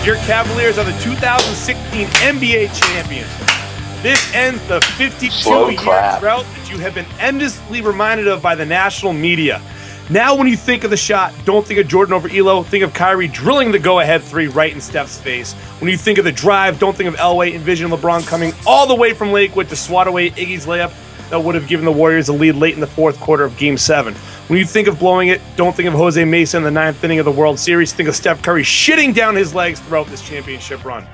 Congratulations, your Cavaliers are the 2016 NBA champions. This ends the 52 year drought that you have been endlessly reminded of by the national media. Now, when you think of the shot, don't think of Jordan over Ehlo. Think of Kyrie drilling the go ahead three right in Steph's face. When you think of the drive, don't think of Elway. Envision LeBron coming all the way from Lakewood to swat away Iggy's layup that would have given the Warriors a lead late in the fourth quarter of Game 7. When you think of blowing it, don't think of Jose Mesa in the ninth inning of the World Series. Think of Steph Curry shitting down his legs throughout this championship run.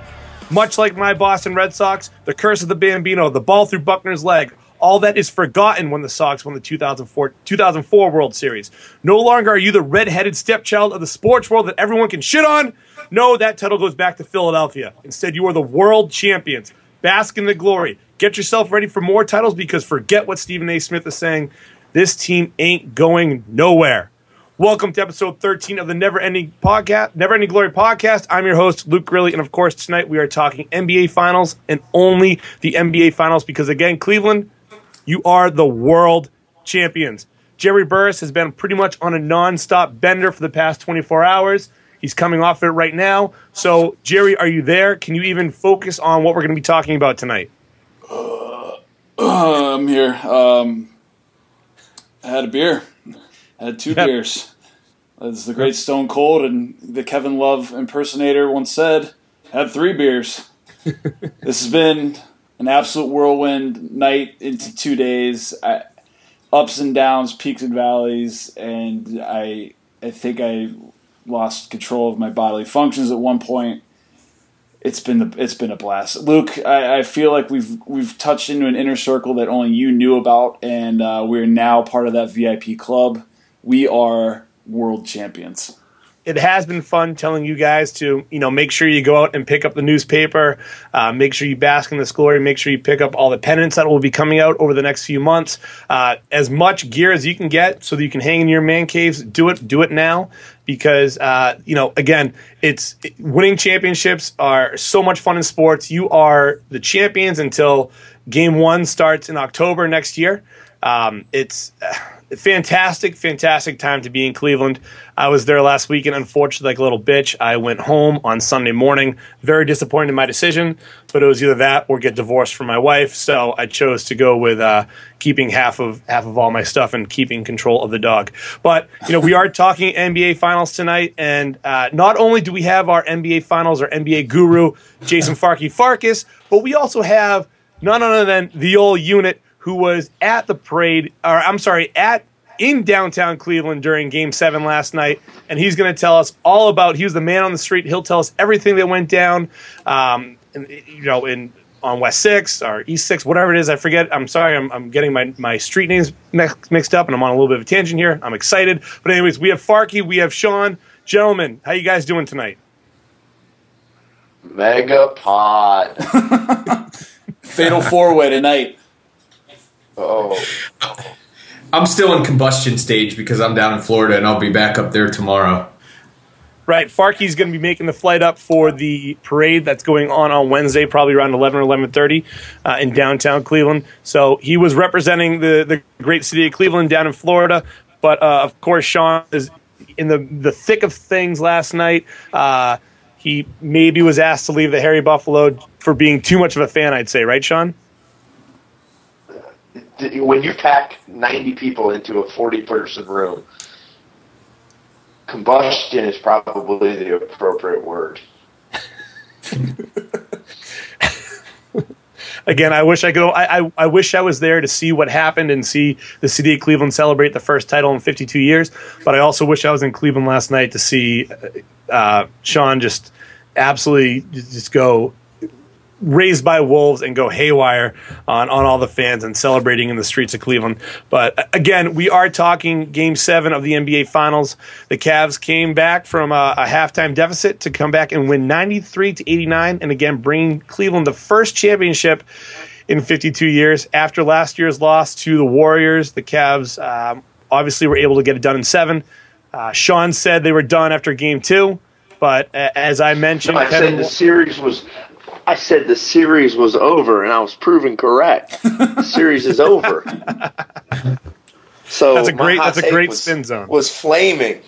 Much like my Boston Red Sox, the curse of the Bambino, the ball through Buckner's leg, all that is forgotten when the Sox won the 2004, 2004 World Series. No longer are you the red-headed stepchild of the sports world that everyone can shit on. No, that title goes back to Philadelphia. Instead, you are the world champions. Bask in the glory. Get yourself ready for more titles because forget what Stephen A. Smith is saying. This team ain't going nowhere. Welcome to episode 13 of the Never Ending Podcast, Never Ending Glory Podcast. I'm your host, Luke Grilly, and of course, tonight we are talking NBA Finals and only the NBA Finals because, again, Cleveland, you are the world champions. Jerry Burris has been pretty much on a non-stop bender for the past 24 hours. He's coming off it right now. So, Jerry, are you there? Can you even focus on what we're going to be talking about tonight? Uh, I'm here. Um, I had a beer. I had two yep. beers. As the great Stone Cold and the Kevin Love impersonator once said, had three beers. this has been an absolute whirlwind night into two days. I, ups and downs, peaks and valleys, and I I think I lost control of my bodily functions at one point. It's been the, it's been a blast, Luke. I, I, feel like we've we've touched into an inner circle that only you knew about, and uh, we're now part of that VIP club we are world champions. It has been fun telling you guys to, you know, make sure you go out and pick up the newspaper, uh, make sure you bask in this glory, make sure you pick up all the pennants that will be coming out over the next few months. Uh, as much gear as you can get so that you can hang in your man caves, do it, do it now. Because uh, you know again it's it, winning championships are so much fun in sports. You are the champions until game one starts in october next year. Um, it's fantastic, fantastic time to be in Cleveland. I was there last week, and unfortunately, like a little bitch, I went home on Sunday morning. Very disappointed in my decision, but it was either that or get divorced from my wife. So I chose to go with uh, keeping half of half of all my stuff and keeping control of the dog. But you know, we are talking NBA Finals tonight, and uh, not only do we have our NBA Finals, our NBA guru Jason Farkey Farkas, but we also have none other than the old unit who was at the parade, or I'm sorry, at in downtown Cleveland during Game Seven last night, and he's going to tell us all about. He was the man on the street. He'll tell us everything that went down. Um, and, you know, in on West Six or East Six, whatever it is. I forget. I'm sorry. I'm, I'm getting my, my street names mixed up, and I'm on a little bit of a tangent here. I'm excited, but anyways, we have Farkey, we have Sean, gentlemen. How you guys doing tonight? Mega pot. Fatal four way tonight. Oh. I'm still in combustion stage because I'm down in Florida and I'll be back up there tomorrow. Right, Farkey's going to be making the flight up for the parade that's going on on Wednesday, probably around 11 or 11:30 uh, in downtown Cleveland. So he was representing the the great city of Cleveland down in Florida, but uh, of course Sean is in the the thick of things last night. Uh, he maybe was asked to leave the Harry Buffalo for being too much of a fan. I'd say, right, Sean? When you pack 90 people into a 40 person room, combustion is probably the appropriate word. Again, I wish I could. I, I, I wish I was there to see what happened and see the city of Cleveland celebrate the first title in 52 years. But I also wish I was in Cleveland last night to see uh, Sean just absolutely just go raised by wolves and go haywire on, on all the fans and celebrating in the streets of Cleveland. But uh, again, we are talking game seven of the NBA Finals. The Cavs came back from a, a halftime deficit to come back and win 93 to 89, and again, bring Cleveland the first championship in 52 years. After last year's loss to the Warriors, the Cavs um, obviously were able to get it done in seven. Uh, Sean said they were done after game two. But uh, as I mentioned, no, I said the series was I said the series was over, and I was proven correct. the series is over. So that's a great that's a great was, spin zone. Was flaming.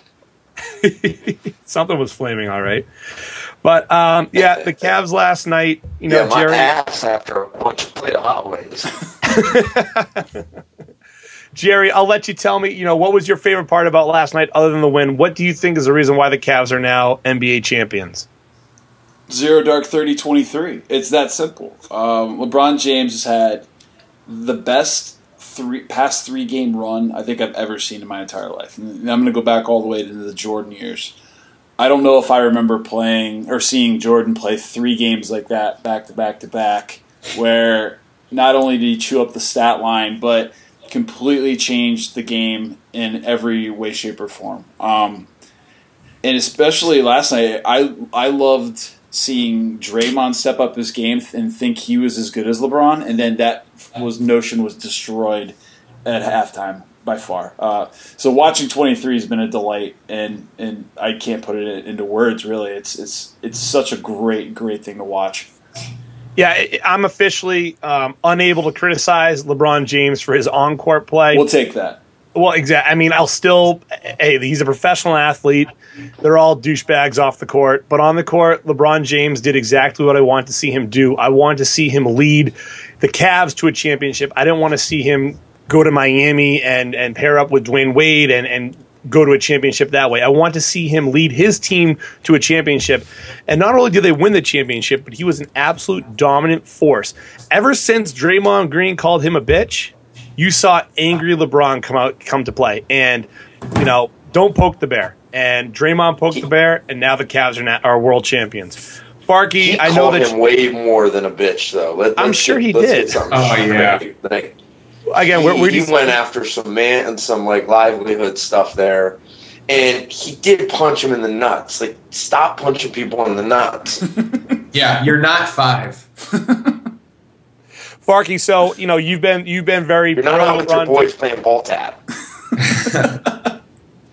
Something was flaming, all right. But um, yeah, the Cavs last night. You know, yeah, my Jerry. ass after a bunch of plate of hot wings. Jerry, I'll let you tell me. You know, what was your favorite part about last night, other than the win? What do you think is the reason why the Cavs are now NBA champions? Zero Dark 30 23. It's that simple. Um, LeBron James has had the best three past three game run I think I've ever seen in my entire life. And I'm going to go back all the way to the Jordan years. I don't know if I remember playing or seeing Jordan play three games like that back to back to back, where not only did he chew up the stat line, but completely changed the game in every way, shape, or form. Um, and especially last night, I I loved seeing Draymond step up his game and think he was as good as LeBron, and then that was notion was destroyed at halftime by far. Uh, so watching 23 has been a delight, and and I can't put it into words really. It's it's it's such a great great thing to watch. Yeah, I'm officially um, unable to criticize LeBron James for his on-court play. We'll take that. Well, exactly. I mean, I'll still. Hey, he's a professional athlete. They're all douchebags off the court, but on the court, LeBron James did exactly what I wanted to see him do. I wanted to see him lead the Cavs to a championship. I didn't want to see him go to Miami and and pair up with Dwyane Wade and and go to a championship that way. I want to see him lead his team to a championship. And not only did they win the championship, but he was an absolute dominant force. Ever since Draymond Green called him a bitch, you saw angry LeBron come out come to play. And you know, don't poke the bear. And Draymond poked the bear, and now the Cavs are na- are world champions. Farkey, He I know called that him way more than a bitch, though. Let, I'm sure get- he did. Oh, yeah. Like, again, he, we're, we're he just- went after some man and some like livelihood stuff there, and he did punch him in the nuts. Like, stop punching people in the nuts. Yeah, you're not five. Farkey. So you know you've been you've been very You're not pro on with your LeBron. boys playing ball tap.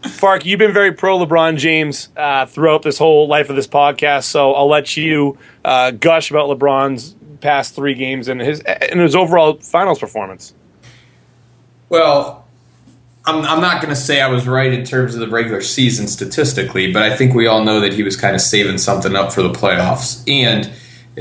Fark, you've been very pro LeBron James uh, throughout this whole life of this podcast, so I'll let you uh, gush about LeBron's past three games and his and his overall finals performance. Well, I'm, I'm not going to say I was right in terms of the regular season statistically, but I think we all know that he was kind of saving something up for the playoffs. And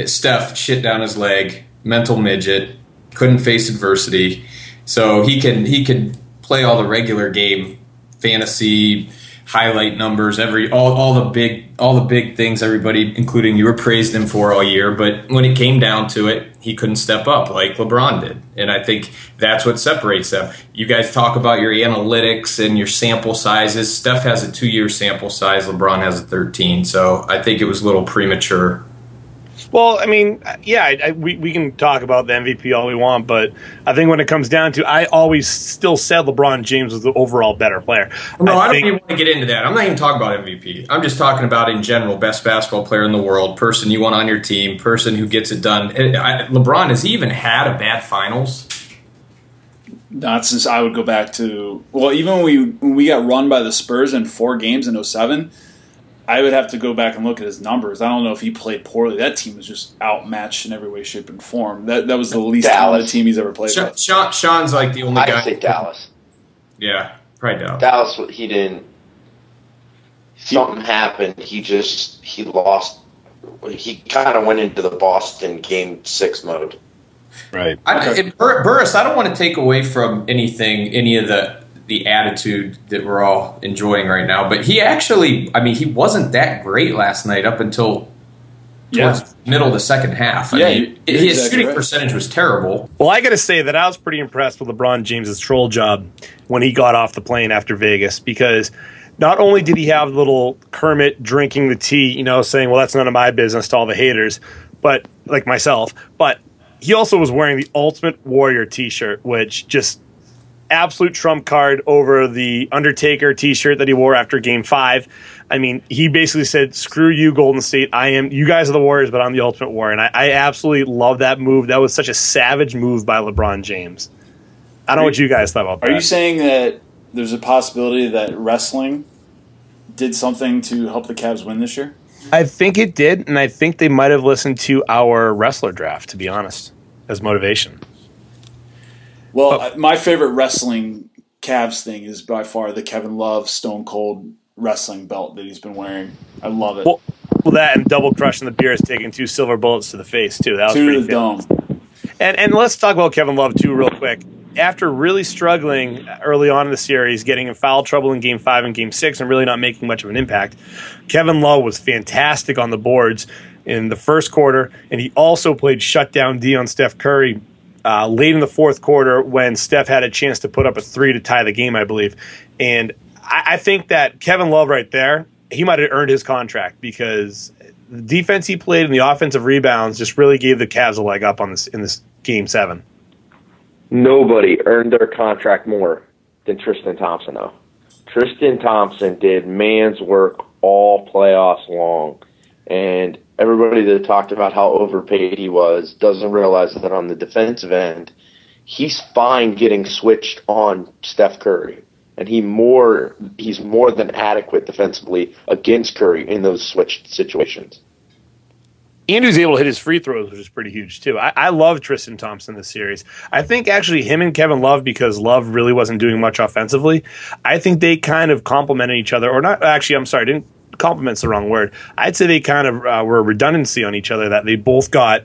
Steph shit down his leg, mental midget, couldn't face adversity, so he can he can play all the regular game fantasy highlight numbers every all, all the big all the big things everybody including you were praising him for all year. But when it came down to it he couldn't step up like lebron did. And i think that's what separates them. You guys talk about your analytics and your sample sizes. Steph has a two year sample size. Lebron has a 13 so i think it was a little premature Well, I mean, yeah, I, I, we we can talk about the MVP all we want, but I think when it comes down to, I always still said LeBron James was the overall better player. No, I, don't even want to get into that. I'm not even talking about MVP. I'm just talking about in general, best basketball player in the world, person you want on your team, person who gets it done. I- LeBron has he even had a bad finals? Not since I would go back to well, even when we when we got run by the Spurs in four games in 07, I would have to go back and look at his numbers. I don't know if he played poorly. That team was just outmatched in every way, shape, and form. That that was the least Dallas. talented team he's ever played Sean, with. Sean, Sean's like the only I guy. say Dallas. Yeah, probably Dallas. Dallas, he didn't. Something happened. He just he lost. He kind of went into the Boston game six mode. right. I, Okay. Bur- Burris, I don't want to take away from anything, any of the the attitude that we're all enjoying right now, but he actually, I mean, he wasn't that great last night up until towards Yeah. the middle of the second half. I Yeah, mean, his exactly shooting right. percentage was terrible. Well, I got to say that I was pretty impressed with LeBron James's troll job when he got off the plane after Vegas because not only did he have little Kermit drinking the tea, you know, saying, "Well, that's none of my business" to all the haters, but like myself, but he also was wearing the Ultimate Warrior T-shirt, which just absolute trump card over the Undertaker T-shirt that he wore after Game Five. I mean, he basically said, "Screw you, Golden State. I am. You guys are the Warriors, but I'm the Ultimate Warrior." And I, I absolutely love that move. That was such a savage move by LeBron James. I don't know what you guys thought about that. Are that. you saying that there's a possibility that wrestling did something to help the Cavs win this year? I think it did, and I think they might have listened to our wrestler draft. To be honest, as motivation. Well, oh. I- my favorite wrestling Cavs thing is by far the Kevin Love Stone Cold wrestling belt that he's been wearing. I love it. Well, Well, that and double crushing the beer is taking two silver bullets to the face too. That was to pretty the dome. And and let's talk about Kevin Love too, real quick. After really struggling early on in the series, getting in foul trouble in Game Five and Game Six, and really not making much of an impact, Kevin Love was fantastic on the boards in the first quarter, and he also played shutdown D on Steph Curry uh, late in the fourth quarter when Steph had a chance to put up a three to tie the game, I believe. And I, I think that Kevin Love right there, he might have earned his contract because the defense he played and the offensive rebounds just really gave the Cavs a leg up on this in this game seven. Nobody earned their contract more than Tristan Thompson, though. Tristan Thompson did man's work all playoffs long. And everybody that talked about how overpaid he was doesn't realize that on the defensive end, he's fine getting switched on Steph Curry. And he more he's more than adequate defensively against Curry in those switched situations. And he was able to hit his free throws, which is pretty huge too. I, I love Tristan Thompson this series. I think actually him and Kevin Love, because Love really wasn't doing much offensively, I think they kind of complemented each other. Or not actually, I'm sorry, didn't compliment's the wrong word. I'd say they kind of uh, were a redundancy on each other that they both got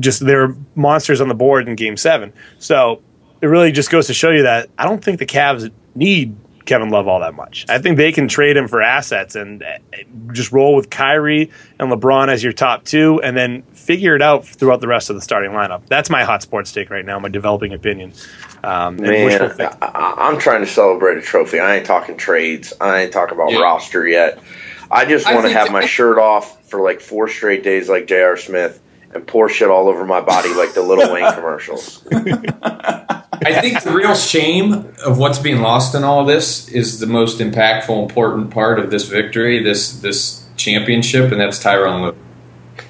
just their monsters on the board in game seven. So it really just goes to show you that I don't think the Cavs need Kevin Love all that much. I think they can trade him for assets and uh, just roll with Kyrie and LeBron as your top two, and then figure it out throughout the rest of the starting lineup. That's my hot sports take right now, my developing opinion. Um, Man, think- I, I'm trying to celebrate a trophy. I ain't talking trades. I ain't talking about Yeah. roster yet. I just want to have my shirt off for like four straight days, like J.R. Smith, and pour shit all over my body like the Little Wayne commercials. I think the real shame of what's being lost in all this is the most impactful, important part of this victory, this this championship, and that's Tyronn Lue.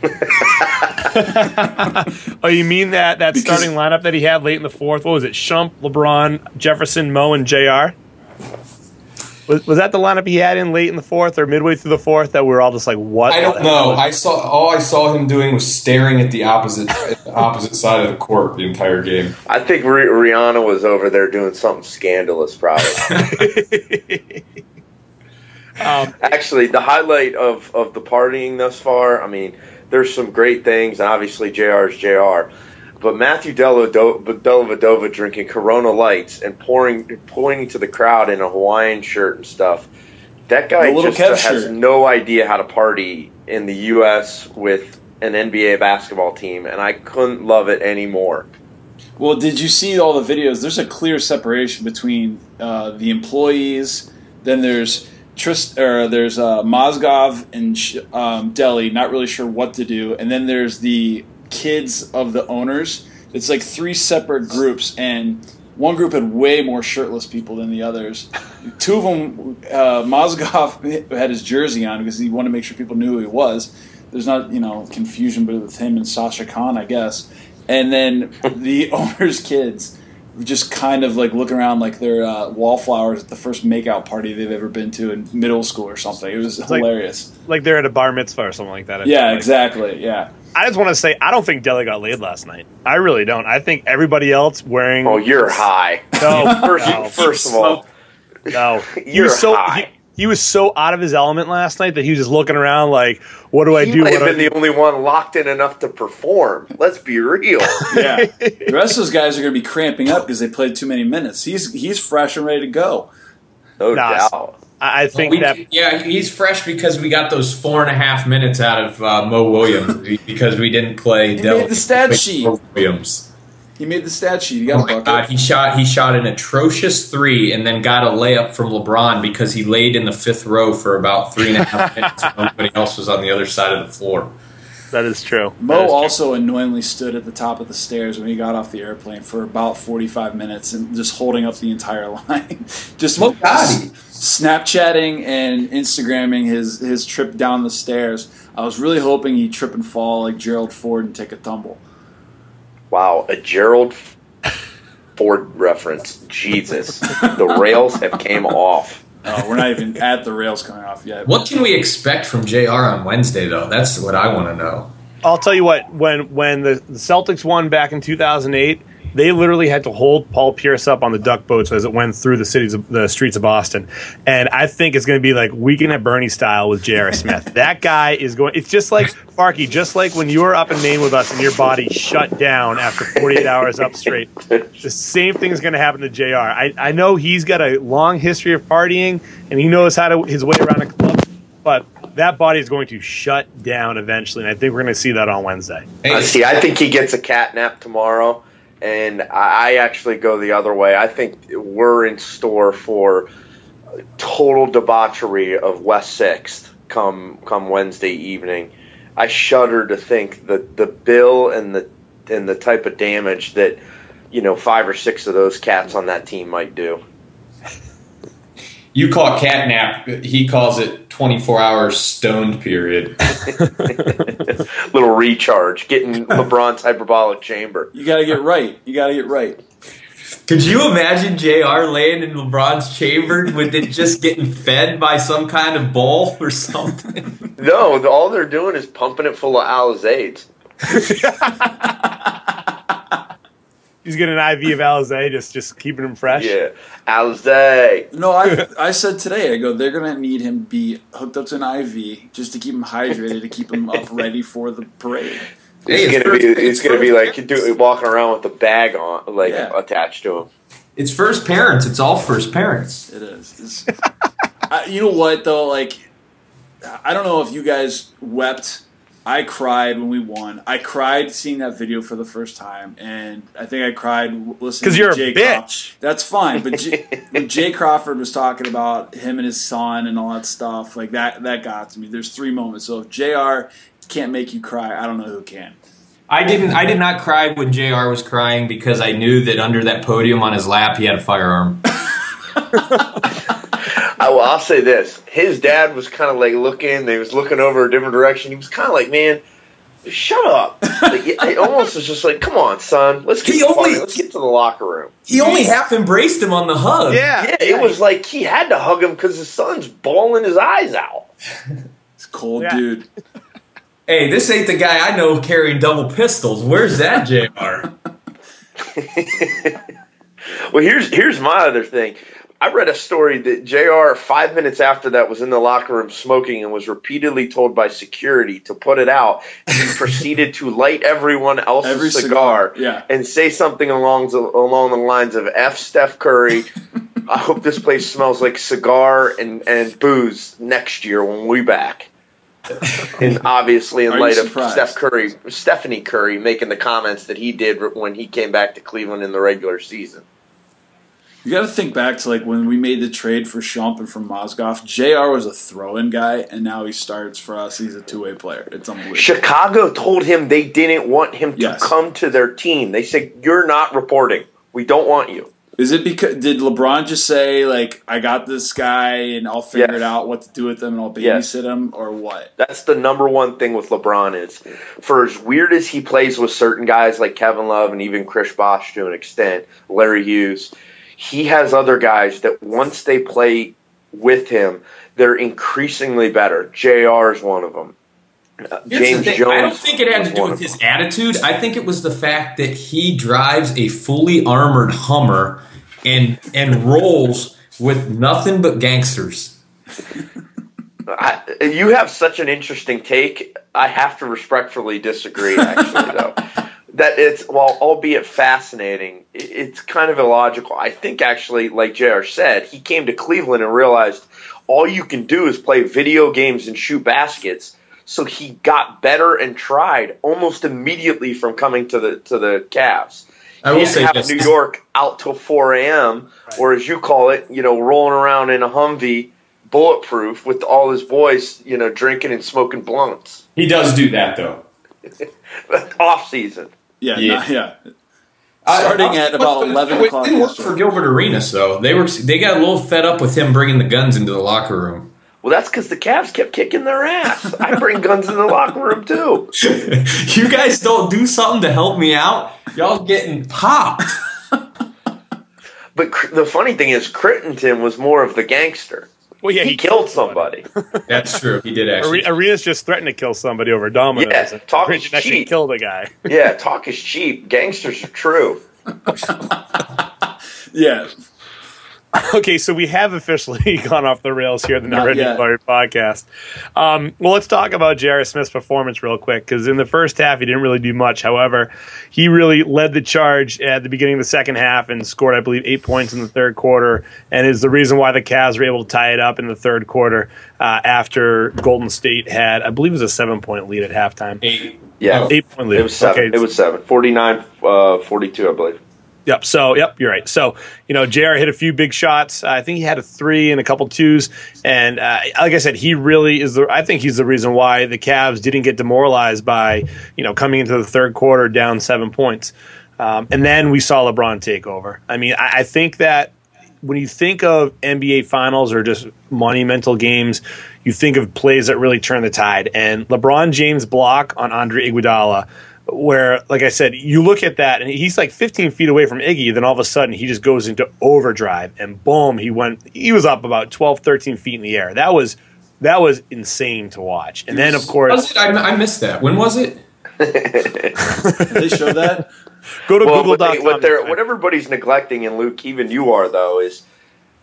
oh, you mean that that Because- starting lineup that he had late in the fourth? What was it? Shump, LeBron, Jefferson, Mo, and Jr. Was, was that the lineup he had in late in the fourth or midway through the fourth that we were all just like, what? I don't know. I saw all I saw him doing was staring at the opposite the opposite side of the court the entire game. I think Rih- Rihanna was over there doing something scandalous, probably. um, Actually, the highlight of, of the partying thus far, I mean, there's some great things, and obviously JR is JR. But Matthew Dellavedova drinking Corona Lights and pouring, pointing to the crowd in a Hawaiian shirt and stuff. That guy just has no idea how to party in the U.S. with an NBA basketball team, and I couldn't love it anymore. Well, did you see all the videos? There's a clear separation between uh, the employees. Then there's Trist, or there's uh, Mozgov and um, Delhi, not really sure what to do. And then there's the kids of the owners. It's like three separate groups, and one group had way more shirtless people than the others. Two of them, uh, Mozgov had his jersey on because he wanted to make sure people knew who he was. There's not, you know, confusion with him and Sasha Kaun, I guess. And then the owner's kids just kind of like looking around like they're uh, wallflowers at the first makeout party they've ever been to in middle school or something. It was like- hilarious. like they're at a bar mitzvah or something like that. I yeah, like. exactly. Yeah. I just want to say, I don't think Deli got laid last night. I really don't. I think everybody else wearing. Oh, you're high. No, First, no, first of all, no. He You're was so high. he, he was so out of his element last night that he was just looking around like, "What do I he do?" might What have do I been the only one locked in enough to perform. Let's be real. Yeah. the rest of those guys are going to be cramping up because they played too many minutes. He's he's fresh and ready to go. No Nah, doubt. I I think We- that yeah, he's fresh because we got those four and a half minutes out of uh, Mo Williams because we didn't play. He Del- made the stat sheet. Mo Williams. He made the stat sheet. He Oh got a my bucket. god, he shot he shot an atrocious three and then got a layup from LeBron because he laid in the fifth row for about three and a half minutes and nobody else was on the other side of the floor. that is true. That Mo is true. also annoyingly stood at the top of the stairs when he got off the airplane for about 45 minutes and just holding up the entire line. just Mo Gotti. Snapchatting and Instagramming his, his trip down the stairs. I was really hoping he'd trip and fall like Gerald Ford and take a tumble. Wow, a Gerald Ford reference. Jesus, the rails have came off. Oh, we're not even at the rails coming off yet. What can we expect from JR on Wednesday though? That's what I want to know. I'll tell you what. When when the, the Celtics won back in 2008, they literally had to hold Paul Pierce up on the duck boats as it went through the cities, of, the streets of Boston. And I think it's going to be like weekend at Bernie style with J.R. Smith. that guy is going. It's just like Farkey, just like when you were up in Maine with us and your body shut down after 48 hours up straight. The same thing is going to happen to Jr. I, I know he's got a long history of partying and he knows how to his way around a club, but that body is going to shut down eventually, and I think we're going to see that on Wednesday. Uh, see, I think he gets a cat nap tomorrow, and I actually go the other way. I think we're in store for total debauchery of West Sixth come come Wednesday evening. I shudder to think that the bill and the and the type of damage that you know five or six of those cats on that team might do. You call it catnap. He calls it 24 hours stoned period. Little recharge, getting LeBron's hyperbolic chamber. You got to get right. You got to get right. Could you imagine JR laying in LeBron's chamber with it just getting fed by some kind of bowl or something? No, all they're doing is pumping it full of Alizades. He's getting an IV of Alizé, just just keeping him fresh. Yeah, Alizé. No, I I said today. I go. They're gonna need him be hooked up to an IV just to keep him hydrated, to keep him up ready for the parade. It's hey, gonna be it's, gonna be like do, walking around with a bag on, like yeah. attached to him. It's first parents. It's all first parents. It is. I, you know what though? Like, I don't know if you guys wept I cried when we won. I cried seeing that video for the first time, and I think I cried listening because you're to Jay a bitch. That's fine, but Jay, Jay Crawford was talking about him and his son and all that stuff, like that, that got to me. There's three moments. So if Jr. can't make you cry, I don't know who can. I didn't. I did not cry when Jr. was crying because I knew that under that podium on his lap he had a firearm. I, will I'll say this: his dad was kind of like looking. He was looking over a different direction. He was kind of like, "Man, shut up!" Like, it almost was just like, "Come on, son, let's get only, let's get to the locker room." He only half embraced him on the hug. Yeah, yeah. It was like he had to hug him because his son's bawling his eyes out. It's cold, yeah. dude. Hey, this ain't the guy I know carrying double pistols. Where's that Jr. well, here's here's my other thing. I read a story that JR, five minutes after that, was in the locker room smoking and was repeatedly told by security to put it out. And he proceeded to light everyone else's Every cigar, cigar. Yeah. and say something along the, along the lines of F Steph Curry. I hope this place smells like cigar and, and booze next year when we back. and obviously, in Are light of Steph Curry, Stephanie Curry making the comments that he did when he came back to Cleveland in the regular season. You got to think back to like when we made the trade for Shump and for Mozgov. Jr. was a throw-in guy, and now he starts for us. He's a two-way player. It's unbelievable. Chicago told him they didn't want him to yes. come to their team. They said, "You're not reporting. We don't want you." Is it because did LeBron just say like I got this guy and I'll figure yes. it out what to do with him and I'll babysit yes. him or what? That's the number one thing with LeBron is for as weird as he plays with certain guys like Kevin Love and even Chris Bosh to an extent, Larry Hughes he has other guys that once they play with him, they're increasingly better. JR is one of them. Uh, James Jones. I don't think it had to do with his attitude. I think it was the fact that he drives a fully armored Hummer and and rolls with nothing but gangsters. I, you have such an interesting take. I have to respectfully disagree. Actually, though, that it's well, albeit fascinating, it's kind of illogical. I think actually, like Jr. said, he came to Cleveland and realized all you can do is play video games and shoot baskets. So he got better and tried almost immediately from coming to the to the Cavs. I will say have this. New York out till 4 a.m. Right. or as you call it, you know, rolling around in a Humvee, bulletproof with all his boys, you know, drinking and smoking blunts. He does do that though. Off season. Yeah, yeah. Not, yeah. Starting I, at about eleven it o'clock. It didn't work for Gilbert Arenas though. They were they got a little fed up with him bringing the guns into the locker room. Well, that's because the Cavs kept kicking their ass. I bring guns in the locker room too. you guys don't do something to help me out. Y'all getting popped. but the funny thing is, Crittenton was more of the gangster. Well, yeah, he, he killed, somebody. somebody. That's true. He did actually. Arenas just threatened to kill somebody over Domino's. Yeah, talk is cheap. Killed a guy. yeah, talk is cheap. Gangsters are true. yeah. Okay, so we have officially gone off the rails here at the Not Never Ending yet. Podcast. Um, well, let's talk about Jarrett Smith's performance real quick because in the first half he didn't really do much. However, he really led the charge at the beginning of the second half and scored, I believe, eight points in the third quarter, and is the reason why the Cavs were able to tie it up in the third quarter uh, after Golden State had, I believe, it was a seven point lead at halftime. Eight. Yeah, Eight point lead. it was seven. Okay, It was seven. 49, uh, 42, I believe. Yep. So, yep, you're right. So, you know, Jared hit a few big shots. I think he had a three and a couple twos. And uh, like I said, he really is the. I think he's the reason why the Cavs didn't get demoralized by, you know, coming into the third quarter down seven points. Um, and then we saw LeBron take over. I mean, I, I think that when you think of NBA finals or just monumental games, you think of plays that really turn the tide. And LeBron James' block on Andre Iguodala, where, like I said, you look at that and he's like 15 feet away from Iggy, then all of a sudden he just goes into overdrive and boom, he went. He was up about 12, 13 feet in the air. That was that was insane to watch. And then of course, I, I missed that. When was it? They show that. go to Well, what, they, Google.com. what, they're, what everybody's neglecting, and Luke, even you are though, is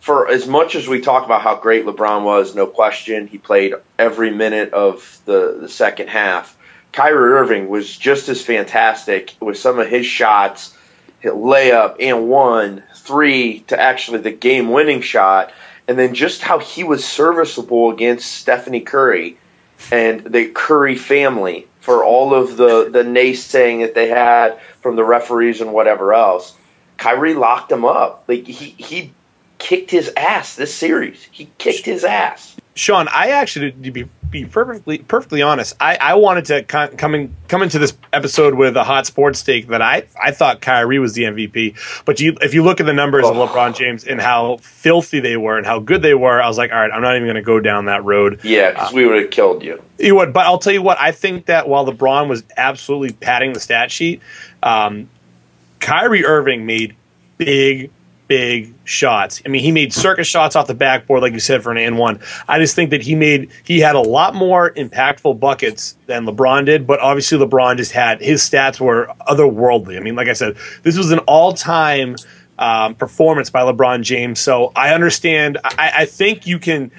for as much as we talk about how great LeBron was, no question, he played every minute of the, the second half. Kyrie Irving was just as fantastic with some of his shots, hit layup and one, three to actually the game winning shot, and then just how he was serviceable against Stephanie Curry and the Curry family for all of the, the naysaying that they had from the referees and whatever else. Kyrie locked him up. Like he he kicked his ass this series. He kicked his ass. Sean, I actually, to be, be perfectly perfectly honest, I, I wanted to con- come in, come into this episode with a hot sports take that I, I thought Kyrie was the MVP. But you, if you look at the numbers of Oh. LeBron James and how filthy they were and how good they were, I was like, all right, I'm not even going to go down that road. Yeah, because we would have killed you. You would, but I'll tell you what. I think that while LeBron was absolutely padding the stat sheet, um, Kyrie Irving made big, big shots. I mean, he made circus shots off the backboard, like you said, for an and one. I just think that he made he had a lot more impactful buckets than LeBron did. But obviously, LeBron just had his stats were otherworldly. I mean, like I said, this was an all time. Um, performance by LeBron James. So I understand. I, I think you can.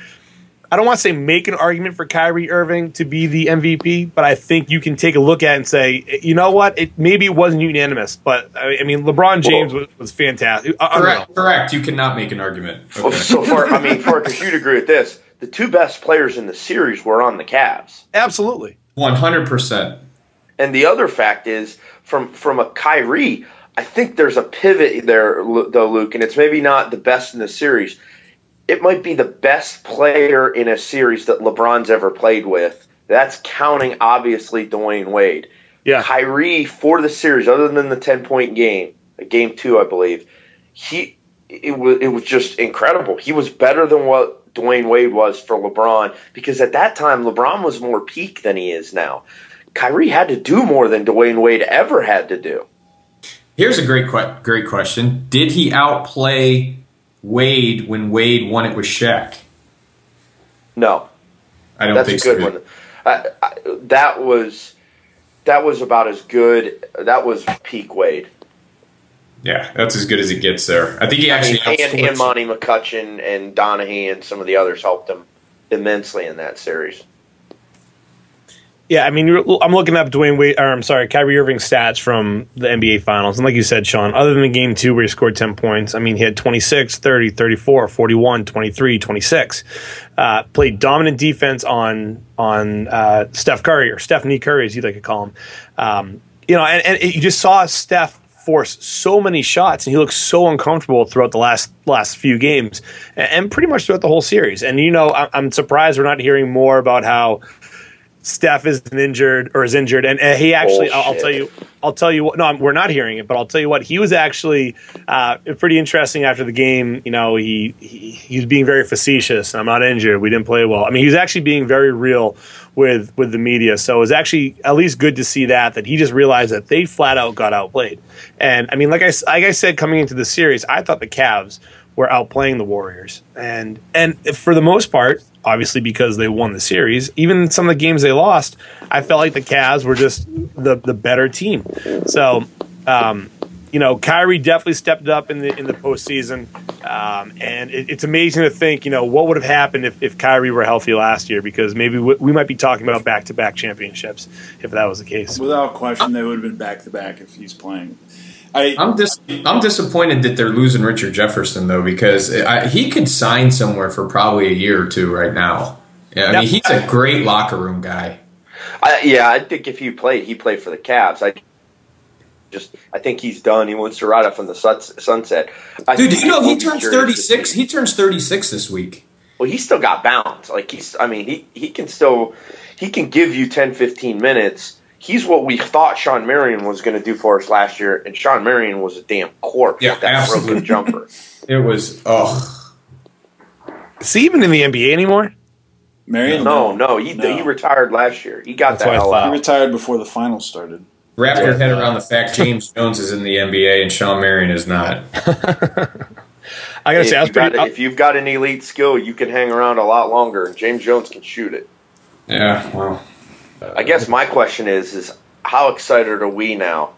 I don't want to say make an argument for Kyrie Irving to be the MVP, but I think you can take a look at it and say, you know what, it maybe it wasn't unanimous, but I I mean, LeBron James was, was fantastic. I- I. Correct. Correct. You cannot make an argument. Well, So far, I mean, Farkas, you'd agree with this. The two best players in the series were on the Cavs. Absolutely. One hundred percent. And the other fact is, from from a Kyrie, I think there's a pivot there, though, Luke, and it's maybe not the best in the series. It might be the best player in a series that LeBron's ever played with. That's counting, obviously, Dwyane Wade. Yeah. Kyrie for the series, other than the ten point game, uh, game two, I believe, he it was it was just incredible. He was better than what Dwyane Wade was for LeBron because at that time LeBron was more peak than he is now. Kyrie had to do more than Dwyane Wade ever had to do. Here's a great great question. Did he outplay Wade when Wade won it with Shaq? No, I don't that's think a good so. one. I, I, that was that was about as good. That was peak Wade. Yeah, that's as good as it gets there. I think he I actually mean, and, and Monty McCutcheon and Donahue and some of the others helped him immensely in that series. Yeah, I mean, I'm looking up Dwyane Wade, or I'm sorry, Kyrie Irving's stats from the NBA Finals. And like you said, Sean, other than the game two where he scored 10 points, I mean, he had 26, 30, 34, 41, 23, 26. Uh, played dominant defense on on uh, Steph Curry, or Stephanie Curry, as you'd like to call him. Um, you know, and, and you just saw Steph force so many shots, and he looked so uncomfortable throughout the last last few games, and, and pretty much throughout the whole series. And you know, I, I'm surprised we're not hearing more about how Steph isn't injured or is injured, and he actually, I'll, I'll tell you, I'll tell you what. No, I'm, we're not hearing it, but I'll tell you what. He was actually uh, pretty interesting after the game. You know, he, he he was being very facetious. I'm not injured. We didn't play well. I mean, he was actually being very real with with the media. So it was actually at least good to see that that he just realized that they flat out got outplayed. And I mean, like I like I said, coming into the series, I thought the Cavs were outplaying the Warriors, and and for the most part, obviously because they won the series, even some of the games they lost, I felt like the Cavs were just the the better team. So. Um, you know, Kyrie definitely stepped up in the in the postseason, um, and it, it's amazing to think, you know, what would have happened if, if Kyrie were healthy last year? Because maybe we, we might be talking about back to back championships if that was the case. Without question, they would have been back to back if he's playing. I, I'm dis- I'm disappointed that they're losing Richard Jefferson though because I, he could sign somewhere for probably a year or two right now. Yeah, I Yep. mean he's a great locker room guy. I, yeah, I think if he played, he played for the Cavs. I just, I think he's done. He wants to ride up from the suns- sunset. I Dude, do you know he turns 36? He turns 36 this week. Well, he's still got bounds. Like he's, I mean, he he can still, he can give you 10, 15 minutes. He's what we thought Shawn Marion was going to do for us last year, and Shawn Marion was a damn corpse Yeah, with that absolutely. broken jumper. It was oh Is he even in the NBA anymore? Marion, No, no, he No. he retired last year. He got That's the what hell thought. he retired before the finals started. wrap your head around the fact James Jones is in the NBA and Shawn Marion is not. I gotta If, say, I was you got, if you've got an elite skill, you can hang around a lot longer. And James Jones can shoot it. Yeah, well, I guess my question is: is how excited are we now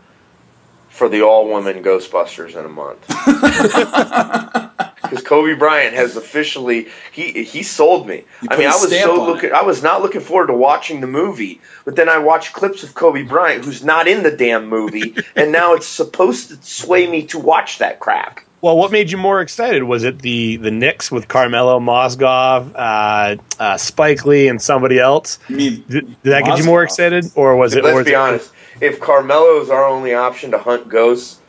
for the all women Ghostbusters in a month? Because Kobe Bryant has officially he he sold me. You I mean, I was so looking. I was not looking forward to watching the movie, but then I watched clips of Kobe Bryant, who's not in the damn movie, and now it's supposed to sway me to watch that crap. Well, what made you more excited? Was it the the Knicks with Carmelo Mozgov, uh, uh, Spike Lee, and somebody else? I mean, Did, did that get you more excited, or was it? or Let's was be it- honest. If Carmelo is our only option to hunt ghosts,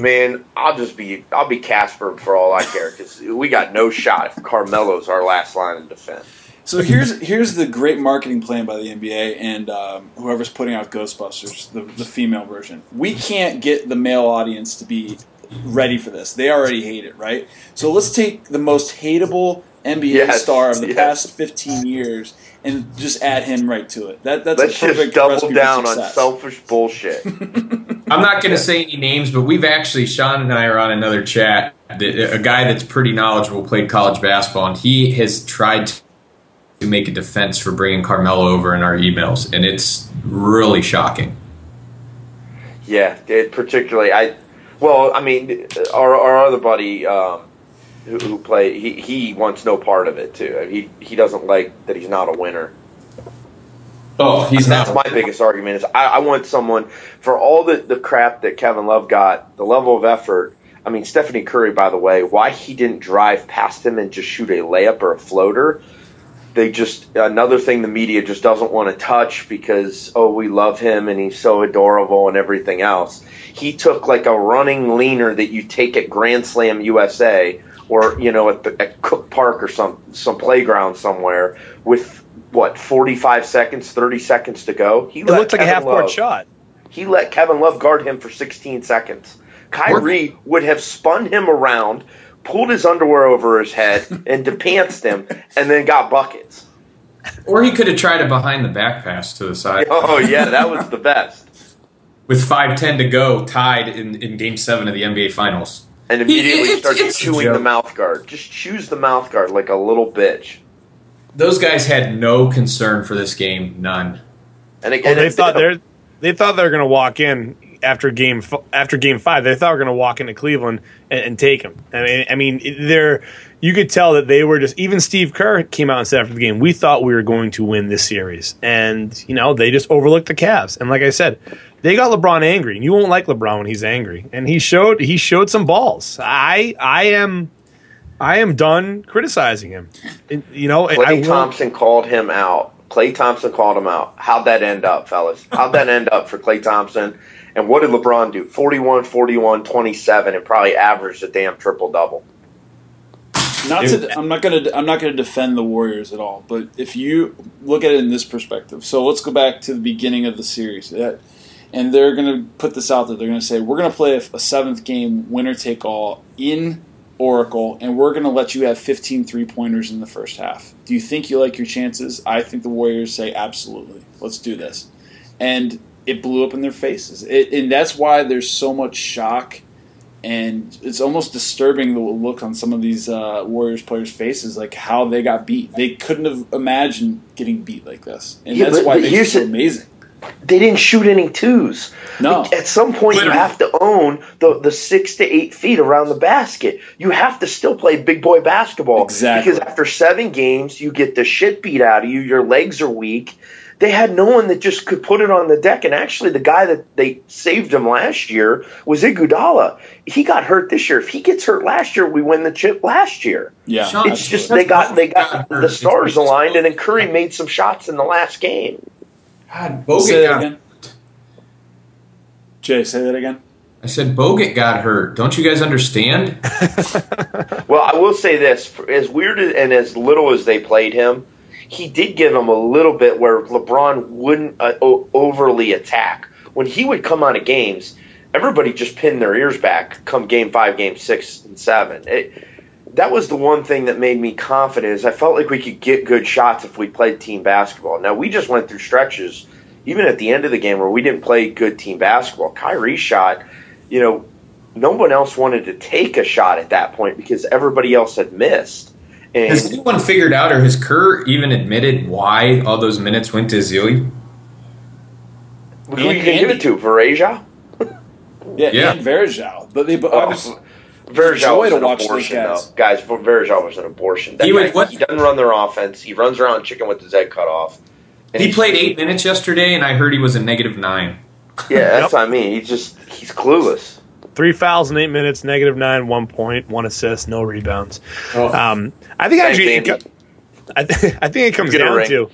man, I'll just be I'll be Casper for all I care because we got no shot if Carmelo's our last line of defense. So here's here's the great marketing plan by the NBA and um, whoever's putting out Ghostbusters, the, the female version. We can't get the male audience to be ready for this. They already hate it, right? So let's take the most hateable NBA Yes, star of the yes. past 15 years and just add him right to it. That that's Let's a perfect just double down on selfish bullshit. I'm not going to say any names, but we've actually Sean and I are on another chat. A guy that's pretty knowledgeable played college basketball, and he has tried to make a defense for bringing Carmelo over in our emails, and it's really shocking. yeah, it particularly I. Well, I mean, our our other buddy um, who, who play he he wants no part of it too. He he doesn't like that he's not a winner. Oh, he's That's not. my biggest argument is I, I want someone for all the, the crap that Kevin Love got, the level of effort. I mean, Stephanie Curry, by the way, why he didn't drive past him and just shoot a layup or a floater. They just another thing the media just doesn't want to touch because oh we love him and he's so adorable and everything else. He took like a running leaner that you take at Grand Slam USA or you know at, the, at Cook Park or some some playground somewhere with what 45 seconds 30 seconds to go he It looked like a half court shot. he let Kevin Love guard him for 16 seconds Kyrie would have spun him around pulled his underwear over his head and depantsed him and then got buckets Or he could have tried a behind the back pass to the side oh yeah that was the best with 5:10 to go, tied in, in Game Seven of the NBA Finals. and He- immediately it's- starts it's chewing joke. the mouth guard just chews the mouth guard like a little bitch Those guys had no concern for this game, none. and Well, again they thought they're they thought they were going to walk in after game after game five. They thought we were going to walk into Cleveland and, and take him. I mean, I mean, they're you could tell that they were just. Even Steve Kerr came out and said after the game, "We thought we were going to win this series," and you know they just overlooked the Cavs. And like I said, they got LeBron angry, and you won't like LeBron when he's angry. And he showed he showed some balls. I I am. I am done criticizing him. And, you know, Klay Thompson called him out. Klay Thompson called him out. How'd that end up, fellas? How'd that end up for Klay Thompson? And what did LeBron do? 41, 41, 27, and probably averaged a damn triple double. Not to, I'm not gonna I'm not gonna defend the Warriors at all, but if you look at it in this perspective, so let's go back to the beginning of the series, That- and they're gonna put this out there. They're gonna say we're gonna play a, a seventh game winner take all in Oracle, and we're gonna let you have 15 three pointers in the first half. Do you think you like your chances? I think the Warriors say absolutely. Let's do this, and it blew up in their faces, it, and that's why there's so much shock and it's almost disturbing the look on some of these uh, Warriors players' faces, like how they got beat. They couldn't have imagined getting beat like this, and Yeah, that's but- why but it makes it so amazing. they didn't shoot any twos. No. Like, at some point, you have to own the, the six to eight feet around the basket. You have to still play big boy basketball. Exactly. Because after seven games, you get the shit beat out of you. Your legs are weak. They had no one that just could put it on the deck. And actually, the guy that they saved him last year was Iguodala. He got hurt this year. If he gets hurt last year, we win the chip last year. Yeah, Sean, It's just they got they got Got the stars aligned, and then Curry made some shots in the last game. God, Say Bogut that got, again. Jay, say that again. I said Bogut got hurt. Don't you guys understand? Well, I will say this: as weird and as little as they played him, he did give him a little bit where LeBron wouldn't uh, o- overly attack. When he would come out of games, everybody just pinned their ears back. Come game five, game six, and seven. It, that was the one thing that made me confident. Is I felt like we could get good shots if we played team basketball. Now we just went through stretches, even at the end of the game, where we didn't play good team basketball. Kyrie shot, you know, no one else wanted to take a shot at that point because everybody else had missed. Has anyone figured out, or has Kerr even admitted why all those minutes went to Zealy? who you And can give it to? Varejao? Yeah, Yeah. and Varejao. But they, I was, Oh, uh, Varejao was to an watch those abortion, guys. though. Guys, Varejao was an abortion. That He guy, was what? he doesn't run their offense. He runs around chicken with his head cut off. And He he's- played eight minutes yesterday, and I heard he was a negative nine. Yeah, that's what I mean. He's just he's clueless. Three fouls in eight minutes, negative nine, one point, one assist, no rebounds. Oh. Um, I think Thanks, actually, it I, th- I think it comes down to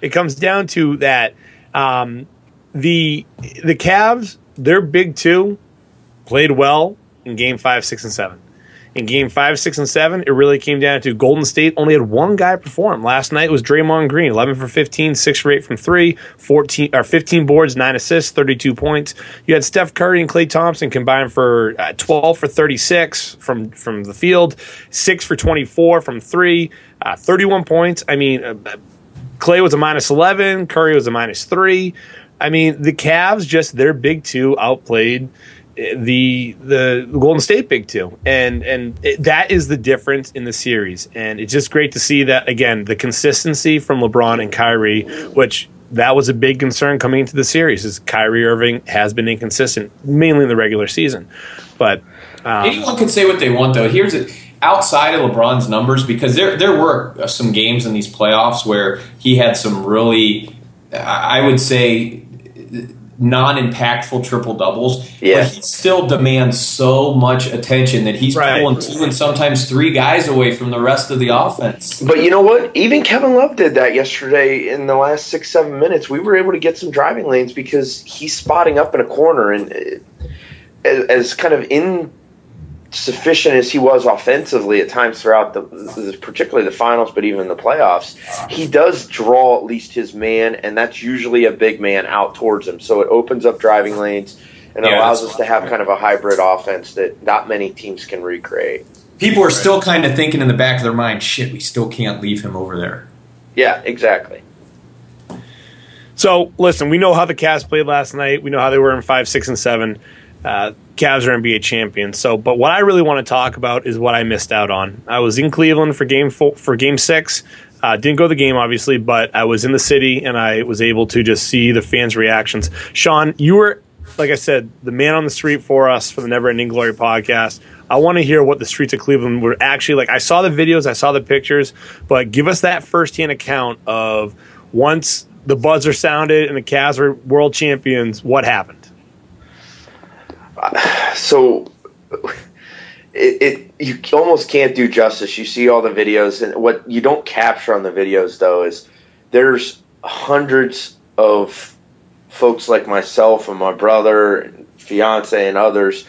it comes down to that um, the the Cavs their big two played well in game five, six, and seven. In game five, six, and seven, it really came down to Golden State only had one guy perform. Last night was Draymond Green, 11 for 15, 6 for 8 from 3, 14 or 15 boards, 9 assists, 32 points. You had Steph Curry and Klay Thompson combined for uh, 12 for 36 from from the field, 6 for 24 from 3, uh, 31 points. I mean, uh, Klay was a minus 11, Curry was a minus 3. I mean, the Cavs just their big two outplayed the the Golden State big two, and and it, that is the difference in the series. And it's just great to see that again the consistency from LeBron and Kyrie, which that was a big concern coming into the series. Is Kyrie Irving has been inconsistent, mainly in the regular season, but um, Anyone can say what they want, though. Here's it. Outside of LeBron's numbers, because there there were some games in these playoffs where he had some really, I would say, non-impactful triple doubles. Yeah. But he still demands so much attention that he's Right. pulling two and sometimes three guys away from the rest of the offense. But you know what? Even Kevin Love did that yesterday in the last six, seven minutes. We were able to get some driving lanes because he's spotting up in a corner. And uh, as, as kind of insufficient as he was offensively at times throughout the, the, particularly the finals, but even the playoffs, he does draw at least his man, and that's usually a big man out towards him. So it opens up driving lanes and Yeah, allows us to have kind of a hybrid offense that not many teams can recreate. People are still kind of thinking in the back of their mind, "Shit, we still can't leave him over there." Yeah, exactly. So, listen, we know how the Cavs played last night. We know how they were in five, six, and seven. Uh, Cavs are NBA champions. So, but what I really want to talk about is what I missed out on. I was in Cleveland for game four, for game six. Uh, didn't go to the game, obviously, but I was in the city and I was able to just see the fans' reactions. Sean, you were, like I said, the man on the street for us for the Never Ending Glory podcast. I want to hear what the streets of Cleveland were actually like. I saw the videos, I saw the pictures, but give us that firsthand account of once the buzzer sounded and the Cavs were world champions, what happened? So it, it you almost can't do justice. You see all the videos, and what you don't capture on the videos though is there's hundreds of folks like myself and my brother, and fiance, and others,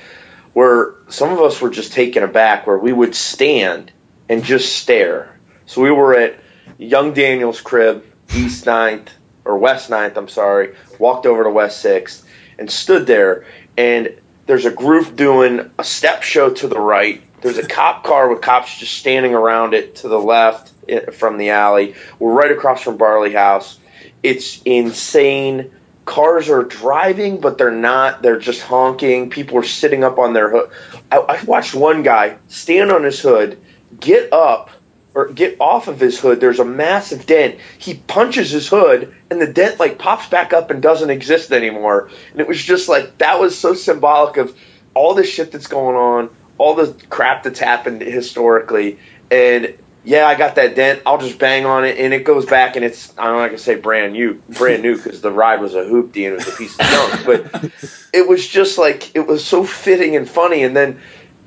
where some of us were just taken aback, where we would stand and just stare. So we were at Young Daniel's crib, East Ninth or West Ninth. I'm sorry. Walked over to West Sixth and stood there and there's a group doing a step show to the right. There's a cop car with cops just standing around it to the left from the alley. We're right across from Barley House. It's insane. Cars are driving, but they're not. They're just honking. People are sitting up on their hood. I, I watched one guy stand on his hood, get up, or get off of his hood, there's a massive dent. He punches his hood, and the dent like pops back up and doesn't exist anymore. And it was just like that was so symbolic of all the shit that's going on, all the crap that's happened historically, and yeah, I got that dent. I'll just bang on it, and it goes back, and it's I'm not gonna say brand new, brand new because the ride was a hoopty and it was a piece of junk, but it was just like it was so fitting and funny, and then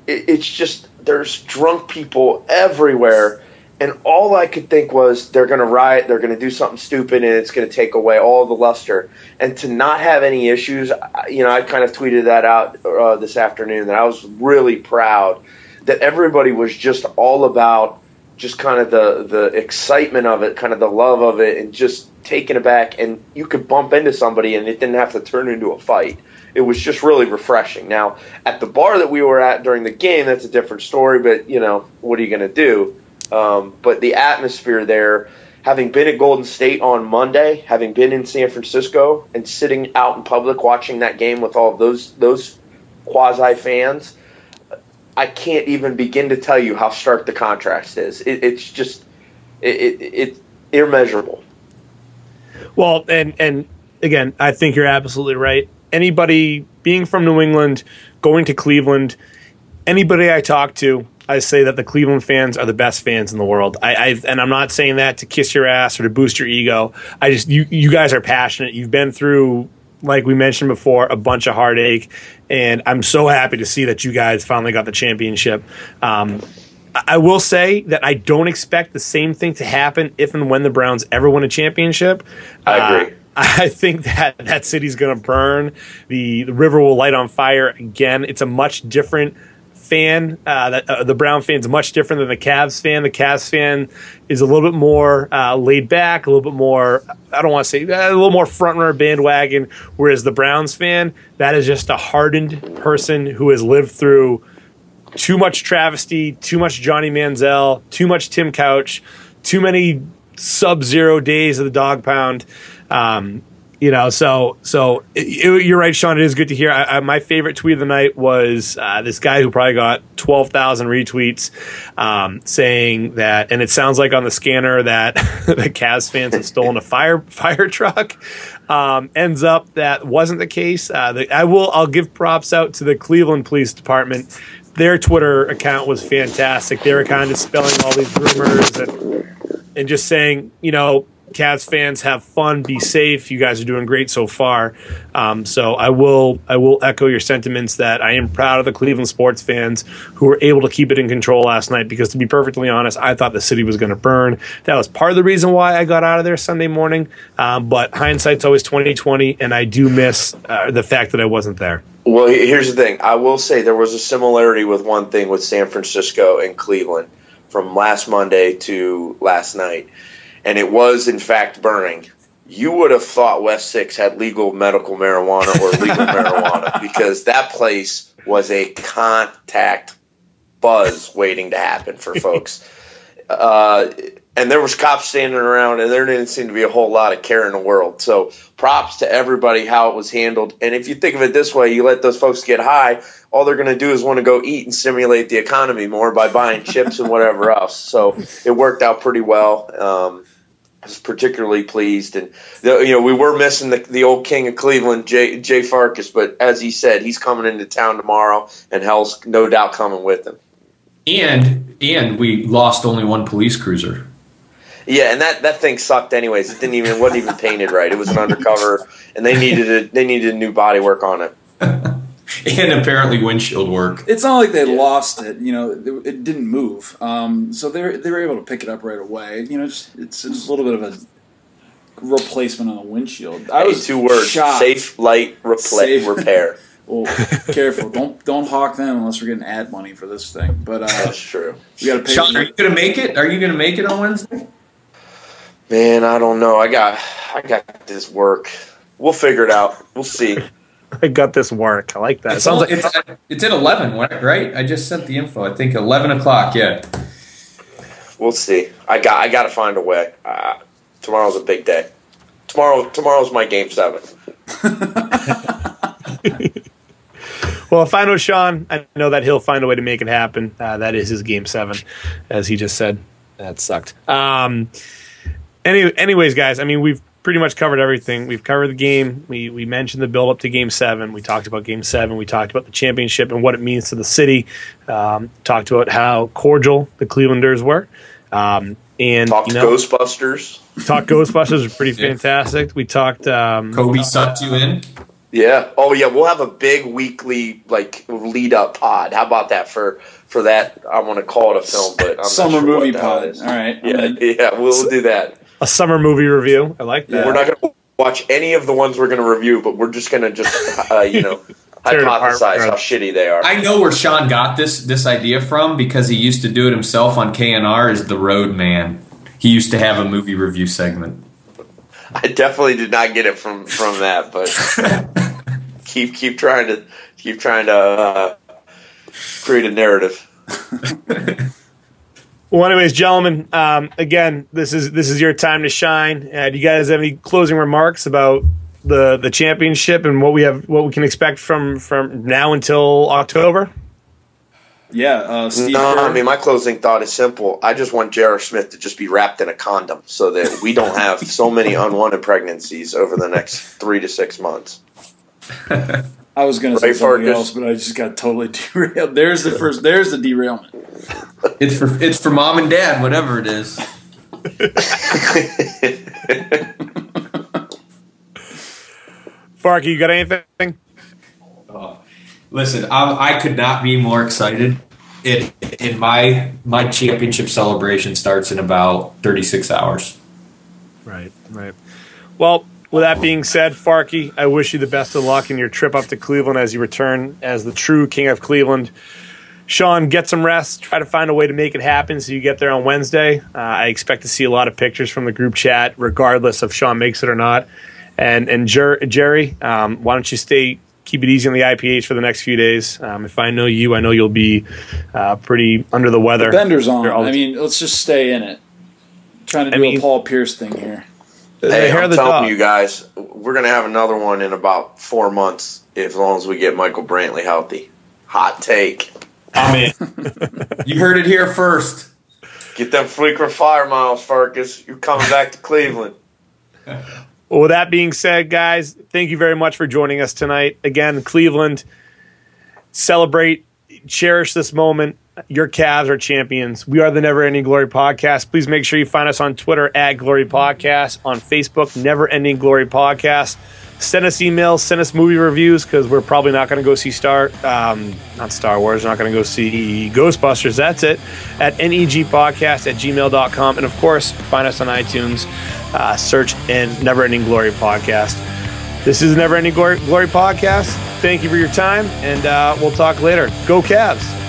it, it's just there's drunk people everywhere and all I could think was they're going to riot, they're going to do something stupid, and it's going to take away all the luster. And to not have any issues, you know, I kind of tweeted that out uh, this afternoon that I was really proud that everybody was just all about just kind of the the excitement of it, kind of the love of it, and just taking it back. And you could bump into somebody, and it didn't have to turn into a fight. It was just really refreshing. Now, at the bar that we were at during the game, that's a different story. But you know, what are you going to do? Um, but the atmosphere there, having been at Golden State on Monday, having been in San Francisco, and sitting out in public watching that game with all those those quasi fans, I can't even begin to tell you how stark the contrast is. It, it's just it, it, it's immeasurable. Well, and and again, I think you're absolutely right. Anybody being from New England, going to Cleveland, anybody I talk to, I say that the Cleveland fans are the best fans in the world. I, I, and I'm not saying that to kiss your ass or to boost your ego. I just you you guys are passionate. You've been through like we mentioned before a bunch of heartache, and I'm so happy to see that you guys finally got the championship. Um, I will say that I don't expect the same thing to happen if and when the Browns ever win a championship. I agree. Uh, I think that that city's going to burn. The, the river will light on fire again. It's a much different fan. Uh, that, uh, the Brown fan is much different than the Cavs fan. The Cavs fan is a little bit more uh, laid back, a little bit more. I don't want to say uh, a little more front runner bandwagon. Whereas the Browns fan, that is just a hardened person who has lived through too much travesty, too much Johnny Manziel, too much Tim Couch, too many sub-zero days of the dog pound. Um, you know, so so it, you're right, Sean. It is good to hear. I, I, my favorite tweet of the night was uh, this guy who probably got twelve thousand retweets, um, saying that, and it sounds like on the scanner that the Cavs fans have stolen a fire fire truck. Um, ends up that wasn't the case. Uh, the, I will. I'll give props out to the Cleveland Police Department. Their Twitter account was fantastic. They were kind of spelling all these rumors and and just saying, you know, Cavs fans have fun, be safe. You guys are doing great so far. Um, so I will I will echo your sentiments that I am proud of the Cleveland sports fans who were able to keep it in control last night. Because to be perfectly honest, I thought the city was going to burn. That was part of the reason why I got out of there Sunday morning. Um, but hindsight's always twenty twenty, and I do miss uh, the fact that I wasn't there. Well, here's the thing. I will say there was a similarity with one thing with San Francisco and Cleveland from last Monday to last night and it was in fact burning, you would have thought West Six had legal medical marijuana or legal marijuana because that place was a contact buzz waiting to happen for folks. Uh, and there was cops standing around, and there didn't seem to be a whole lot of care in the world. So props to everybody how it was handled. And if you think of it this way, you let those folks get high, all they're going to do is want to go eat and stimulate the economy more by buying chips and whatever else. So it worked out pretty well. Um, was particularly pleased, and the, you know we were missing the, the old king of Cleveland, Jay, Jay Farkas, but as he said, he's coming into town tomorrow, and hell's no doubt coming with him. And and we lost only one police cruiser. Yeah, and that, that thing sucked anyways. It didn't even wasn't even painted right. It was an undercover, and they needed a they needed a new body work on it. and apparently windshield work. It's not like they yeah. lost it. You know, it, it didn't move. Um, so they they were able to pick it up right away. You know, just it's just a little bit of a replacement on the windshield. I was two words: shocked. safe, light, repla- safe. repair. well, careful! Don't don't hawk them unless we're getting ad money for this thing. But uh, that's true. We got to pay. Sean, are you gonna make it? Are you gonna make it on Wednesday? Man, I don't know. I got I got this work. We'll figure it out. We'll see. I got this work. I like that. It sounds like it's, it's at eleven, right? I just sent the info. I think eleven o'clock. Yeah. We'll see. I got. I got to find a way. Uh, tomorrow's a big day. Tomorrow. Tomorrow's my game seven. well, if I know Sean, I know that he'll find a way to make it happen. Uh, that is his game seven, as he just said. that sucked. Um, any, anyways, guys, I mean, we've pretty much covered everything. We've covered the game. We we mentioned the build up to Game Seven. We talked about Game Seven. We talked about the championship and what it means to the city. Um, talked about how cordial the Clevelanders were. Um, and talked you know, Ghostbusters. Talked Ghostbusters was pretty fantastic. We talked. Um, Kobe sucked you in. Yeah. Oh yeah. We'll have a big weekly like lead up pod. How about that for for that? I want to call it a film, but I'm summer sure movie pod. All right. Yeah. Yeah. We'll do that. A summer movie review. I like that. We're not going to watch any of the ones we're going to review, but we're just going to just uh, you know hypothesize how shitty they are. I know where Sean got this this idea from because he used to do it himself on KNR as the Road Man. He used to have a movie review segment. I definitely did not get it from from that, but keep keep trying to keep trying to uh, create a narrative. well, anyways, gentlemen, um, again, this is this is your time to shine. Uh, do you guys have any closing remarks about the the championship and what we have what we can expect from from now until October? Yeah, uh, Steve no, Kerr. I mean my closing thought is simple. I just want J.R. Smith to just be wrapped in a condom so that we don't have so many unwanted pregnancies over the next three to six months. I was going to say right, something else, but I just got totally derailed. There's the first. There's the derailment. It's for it's for mom and dad, whatever it is. Farkey, you got anything? Uh, listen, I'm, i could not be more excited. It in my my championship celebration starts in about 36 hours. Right, right. Well, with that being said, Farkey, I wish you the best of luck in your trip up to Cleveland as you return as the true king of Cleveland. Sean, get some rest. Try to find a way to make it happen so you get there on Wednesday. Uh, I expect to see a lot of pictures from the group chat, regardless if Sean makes it or not. And and Jer- Jerry, um, why don't you stay keep it easy on the IPH for the next few days? Um, if I know you, I know you'll be uh, pretty under the weather. The bender's on. I mean, let's just stay in it. I'm trying to do I mean, a Paul Pierce thing here. Hey, I'm telling dog. you guys, we're gonna have another one in about four months, as long as we get Michael Brantley healthy. Hot take. I'm in. you heard it here first. Get them frequent fire miles, Farkas. You're coming back to Cleveland. Well, with that being said, guys, thank you very much for joining us tonight. Again, Cleveland, celebrate, cherish this moment. Your Cavs are champions. We are the Never Ending Glory Podcast. Please make sure you find us on Twitter at Glory Podcast, on Facebook, Never Ending Glory Podcast. Send us emails, send us movie reviews because we're probably not going to go see Star, um, not Star Wars, we're not going to go see Ghostbusters. That's it. At negpodcast at gmail.com. And of course, find us on iTunes. Uh, search and Never Ending Glory Podcast. This is Never Ending Glory, Glory Podcast. Thank you for your time, and uh, we'll talk later. Go Cavs.